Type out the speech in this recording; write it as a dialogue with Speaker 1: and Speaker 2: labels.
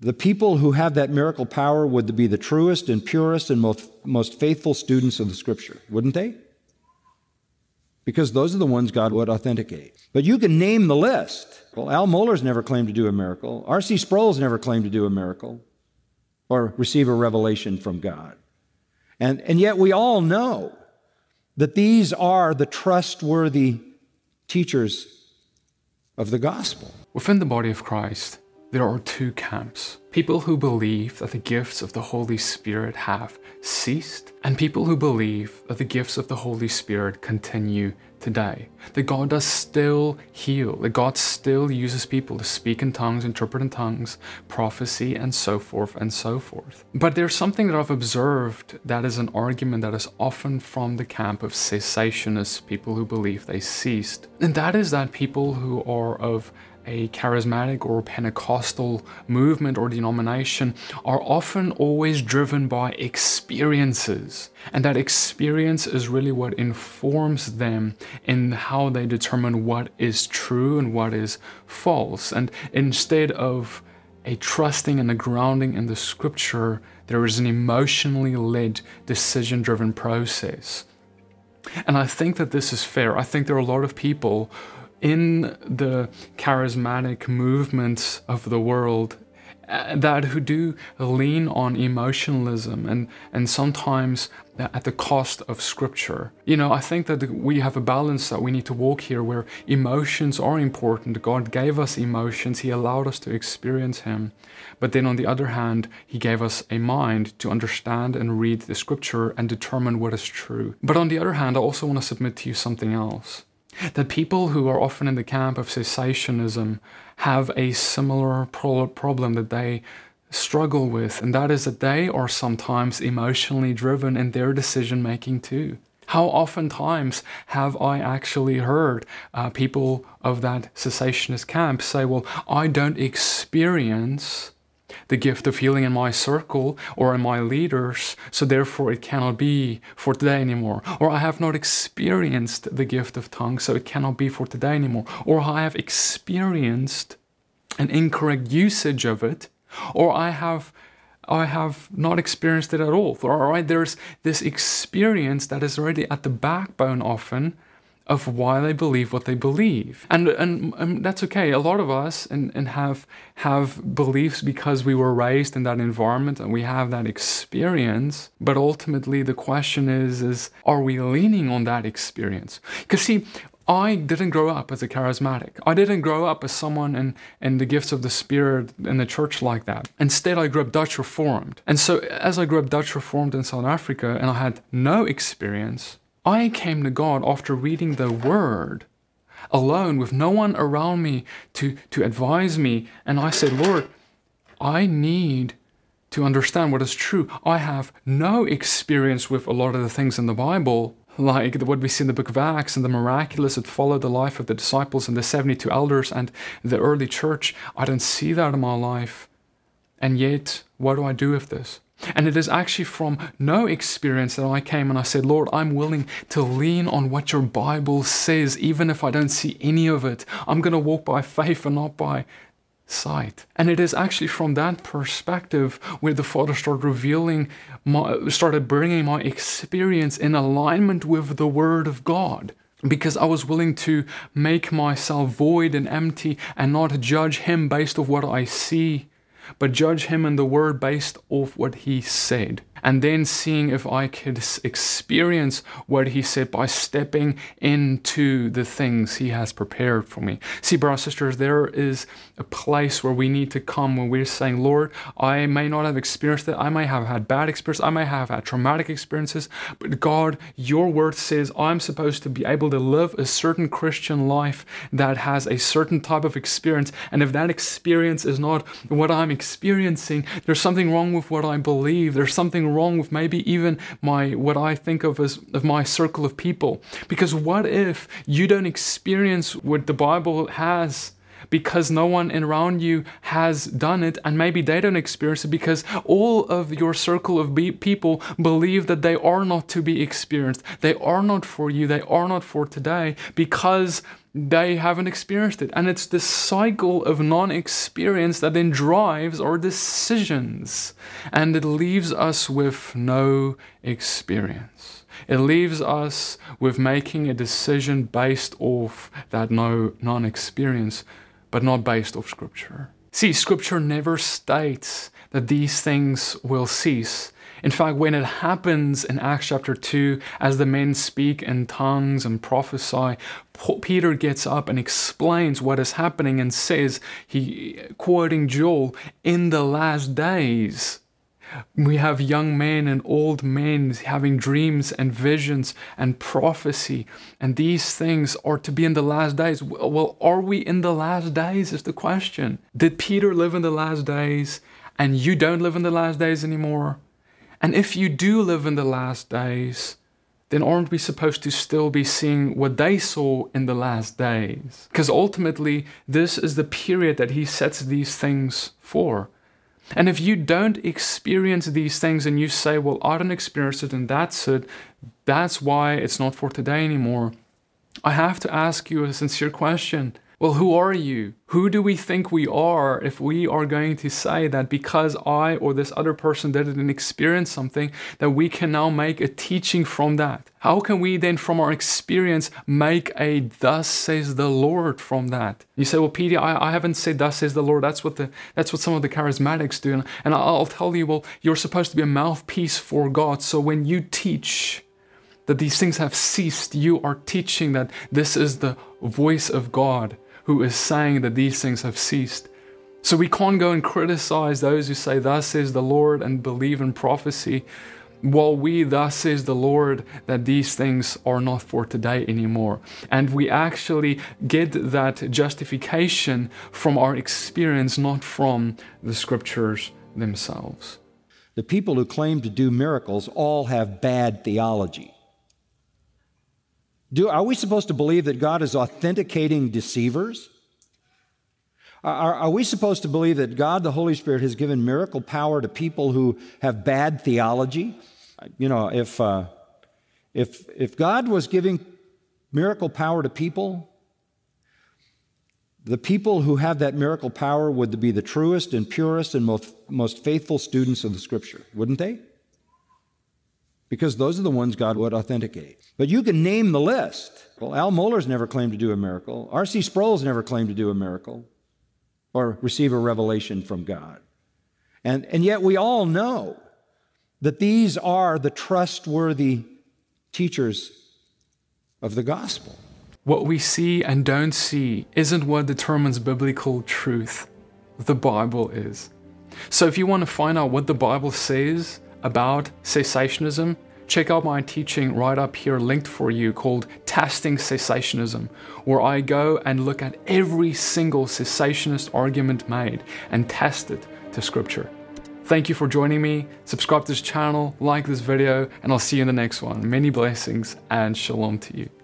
Speaker 1: the people who have that miracle power would be the truest and purest and most, most faithful students of the scripture, wouldn't they? Because those are the ones God would authenticate. But you can name the list. Well, Al Mohler's never claimed to do a miracle. R.C. Sproul's never claimed to do a miracle or receive a revelation from God. And, and yet we all know that these are the trustworthy teachers of the gospel.
Speaker 2: Within the body of Christ, there are two camps people who believe that the gifts of the Holy Spirit have ceased, and people who believe that the gifts of the Holy Spirit continue today. That God does still heal, that God still uses people to speak in tongues, interpret in tongues, prophecy, and so forth and so forth. But there's something that I've observed that is an argument that is often from the camp of cessationists, people who believe they ceased, and that is that people who are of a charismatic or Pentecostal movement or denomination are often always driven by experiences. And that experience is really what informs them in how they determine what is true and what is false. And instead of a trusting and a grounding in the scripture, there is an emotionally led, decision driven process. And I think that this is fair. I think there are a lot of people in the charismatic movements of the world uh, that who do lean on emotionalism and and sometimes at the cost of scripture. You know, I think that we have a balance that we need to walk here where emotions are important. God gave us emotions, He allowed us to experience Him. But then on the other hand, He gave us a mind to understand and read the scripture and determine what is true. But on the other hand, I also want to submit to you something else that people who are often in the camp of cessationism have a similar pro- problem that they struggle with, and that is that they are sometimes emotionally driven in their decision making too. How oftentimes have I actually heard uh, people of that cessationist camp say, Well, I don't experience the gift of healing in my circle or in my leaders, so therefore it cannot be for today anymore. Or I have not experienced the gift of tongues, so it cannot be for today anymore. Or I have experienced an incorrect usage of it, or I have I have not experienced it at all. All right, there's this experience that is already at the backbone often of why they believe what they believe. And, and, and that's okay. A lot of us and, and have have beliefs because we were raised in that environment and we have that experience. But ultimately the question is, is are we leaning on that experience? Because see, I didn't grow up as a charismatic. I didn't grow up as someone in, in the gifts of the Spirit in the church like that. Instead, I grew up Dutch Reformed. And so, as I grew up Dutch Reformed in South Africa and I had no experience, I came to God after reading the Word alone with no one around me to, to advise me. And I said, Lord, I need to understand what is true. I have no experience with a lot of the things in the Bible, like what we see in the book of Acts and the miraculous that followed the life of the disciples and the 72 elders and the early church. I don't see that in my life. And yet, what do I do with this? And it is actually from no experience that I came and I said, Lord, I'm willing to lean on what your Bible says, even if I don't see any of it. I'm going to walk by faith and not by sight. And it is actually from that perspective where the Father started revealing, my, started bringing my experience in alignment with the Word of God. Because I was willing to make myself void and empty and not judge Him based off what I see but judge him in the word based off what he said and then seeing if I could experience what he said by stepping into the things he has prepared for me. See, brothers and sisters, there is a place where we need to come when we're saying, Lord, I may not have experienced it, I may have had bad experiences, I may have had traumatic experiences, but God, your word says I'm supposed to be able to live a certain Christian life that has a certain type of experience. And if that experience is not what I'm experiencing, there's something wrong with what I believe. There's something wrong with maybe even my what I think of as of my circle of people. Because what if you don't experience what the Bible has? Because no one around you has done it, and maybe they don't experience it because all of your circle of be- people believe that they are not to be experienced. They are not for you, they are not for today because they haven't experienced it. And it's this cycle of non experience that then drives our decisions. And it leaves us with no experience. It leaves us with making a decision based off that no non experience, but not based off Scripture. See, Scripture never states that these things will cease. In fact, when it happens in Acts chapter 2, as the men speak in tongues and prophesy, Peter gets up and explains what is happening and says, he quoting Joel, in the last days. We have young men and old men having dreams and visions and prophecy, and these things are to be in the last days. Well, are we in the last days? Is the question. Did Peter live in the last days and you don't live in the last days anymore? And if you do live in the last days, then aren't we supposed to still be seeing what they saw in the last days? Because ultimately, this is the period that he sets these things for. And if you don't experience these things and you say, well, I don't experience it and that's it, that's why it's not for today anymore, I have to ask you a sincere question. Well, who are you? Who do we think we are if we are going to say that because I or this other person didn't experience something, that we can now make a teaching from that? How can we then, from our experience, make a thus says the Lord from that? You say, well, Petey, I, I haven't said thus says the Lord. That's what the that's what some of the charismatics do. And I'll tell you, well, you're supposed to be a mouthpiece for God. So when you teach, that these things have ceased, you are teaching that this is the voice of God who is saying that these things have ceased. So we can't go and criticize those who say, Thus says the Lord, and believe in prophecy, while we, thus says the Lord, that these things are not for today anymore. And we actually get that justification from our experience, not from the scriptures themselves.
Speaker 1: The people who claim to do miracles all have bad theology. Do, are we supposed to believe that God is authenticating deceivers? Are, are, we supposed to believe that God, the Holy Spirit, has given miracle power to people who have bad theology? You know, if, uh, if, if God was giving miracle power to people, the people who have that miracle power would be the truest and purest and most, most faithful students of the Scripture, wouldn't they? Because those are the ones God would authenticate. But you can name the list. Well, Al Mohler's never claimed to do a miracle. R.C. Sproul's never claimed to do a miracle or receive a revelation from God. And, and yet we all know that these are the trustworthy teachers of the gospel.
Speaker 2: What we see and don't see isn't what determines biblical truth. The Bible is. So if you want to find out what the Bible says about cessationism, check out my teaching right up here linked for you called Testing Cessationism, where I go and look at every single cessationist argument made and test it to scripture. Thank you for joining me. Subscribe to this channel, like this video, and I'll see you in the next one. Many blessings and shalom to you.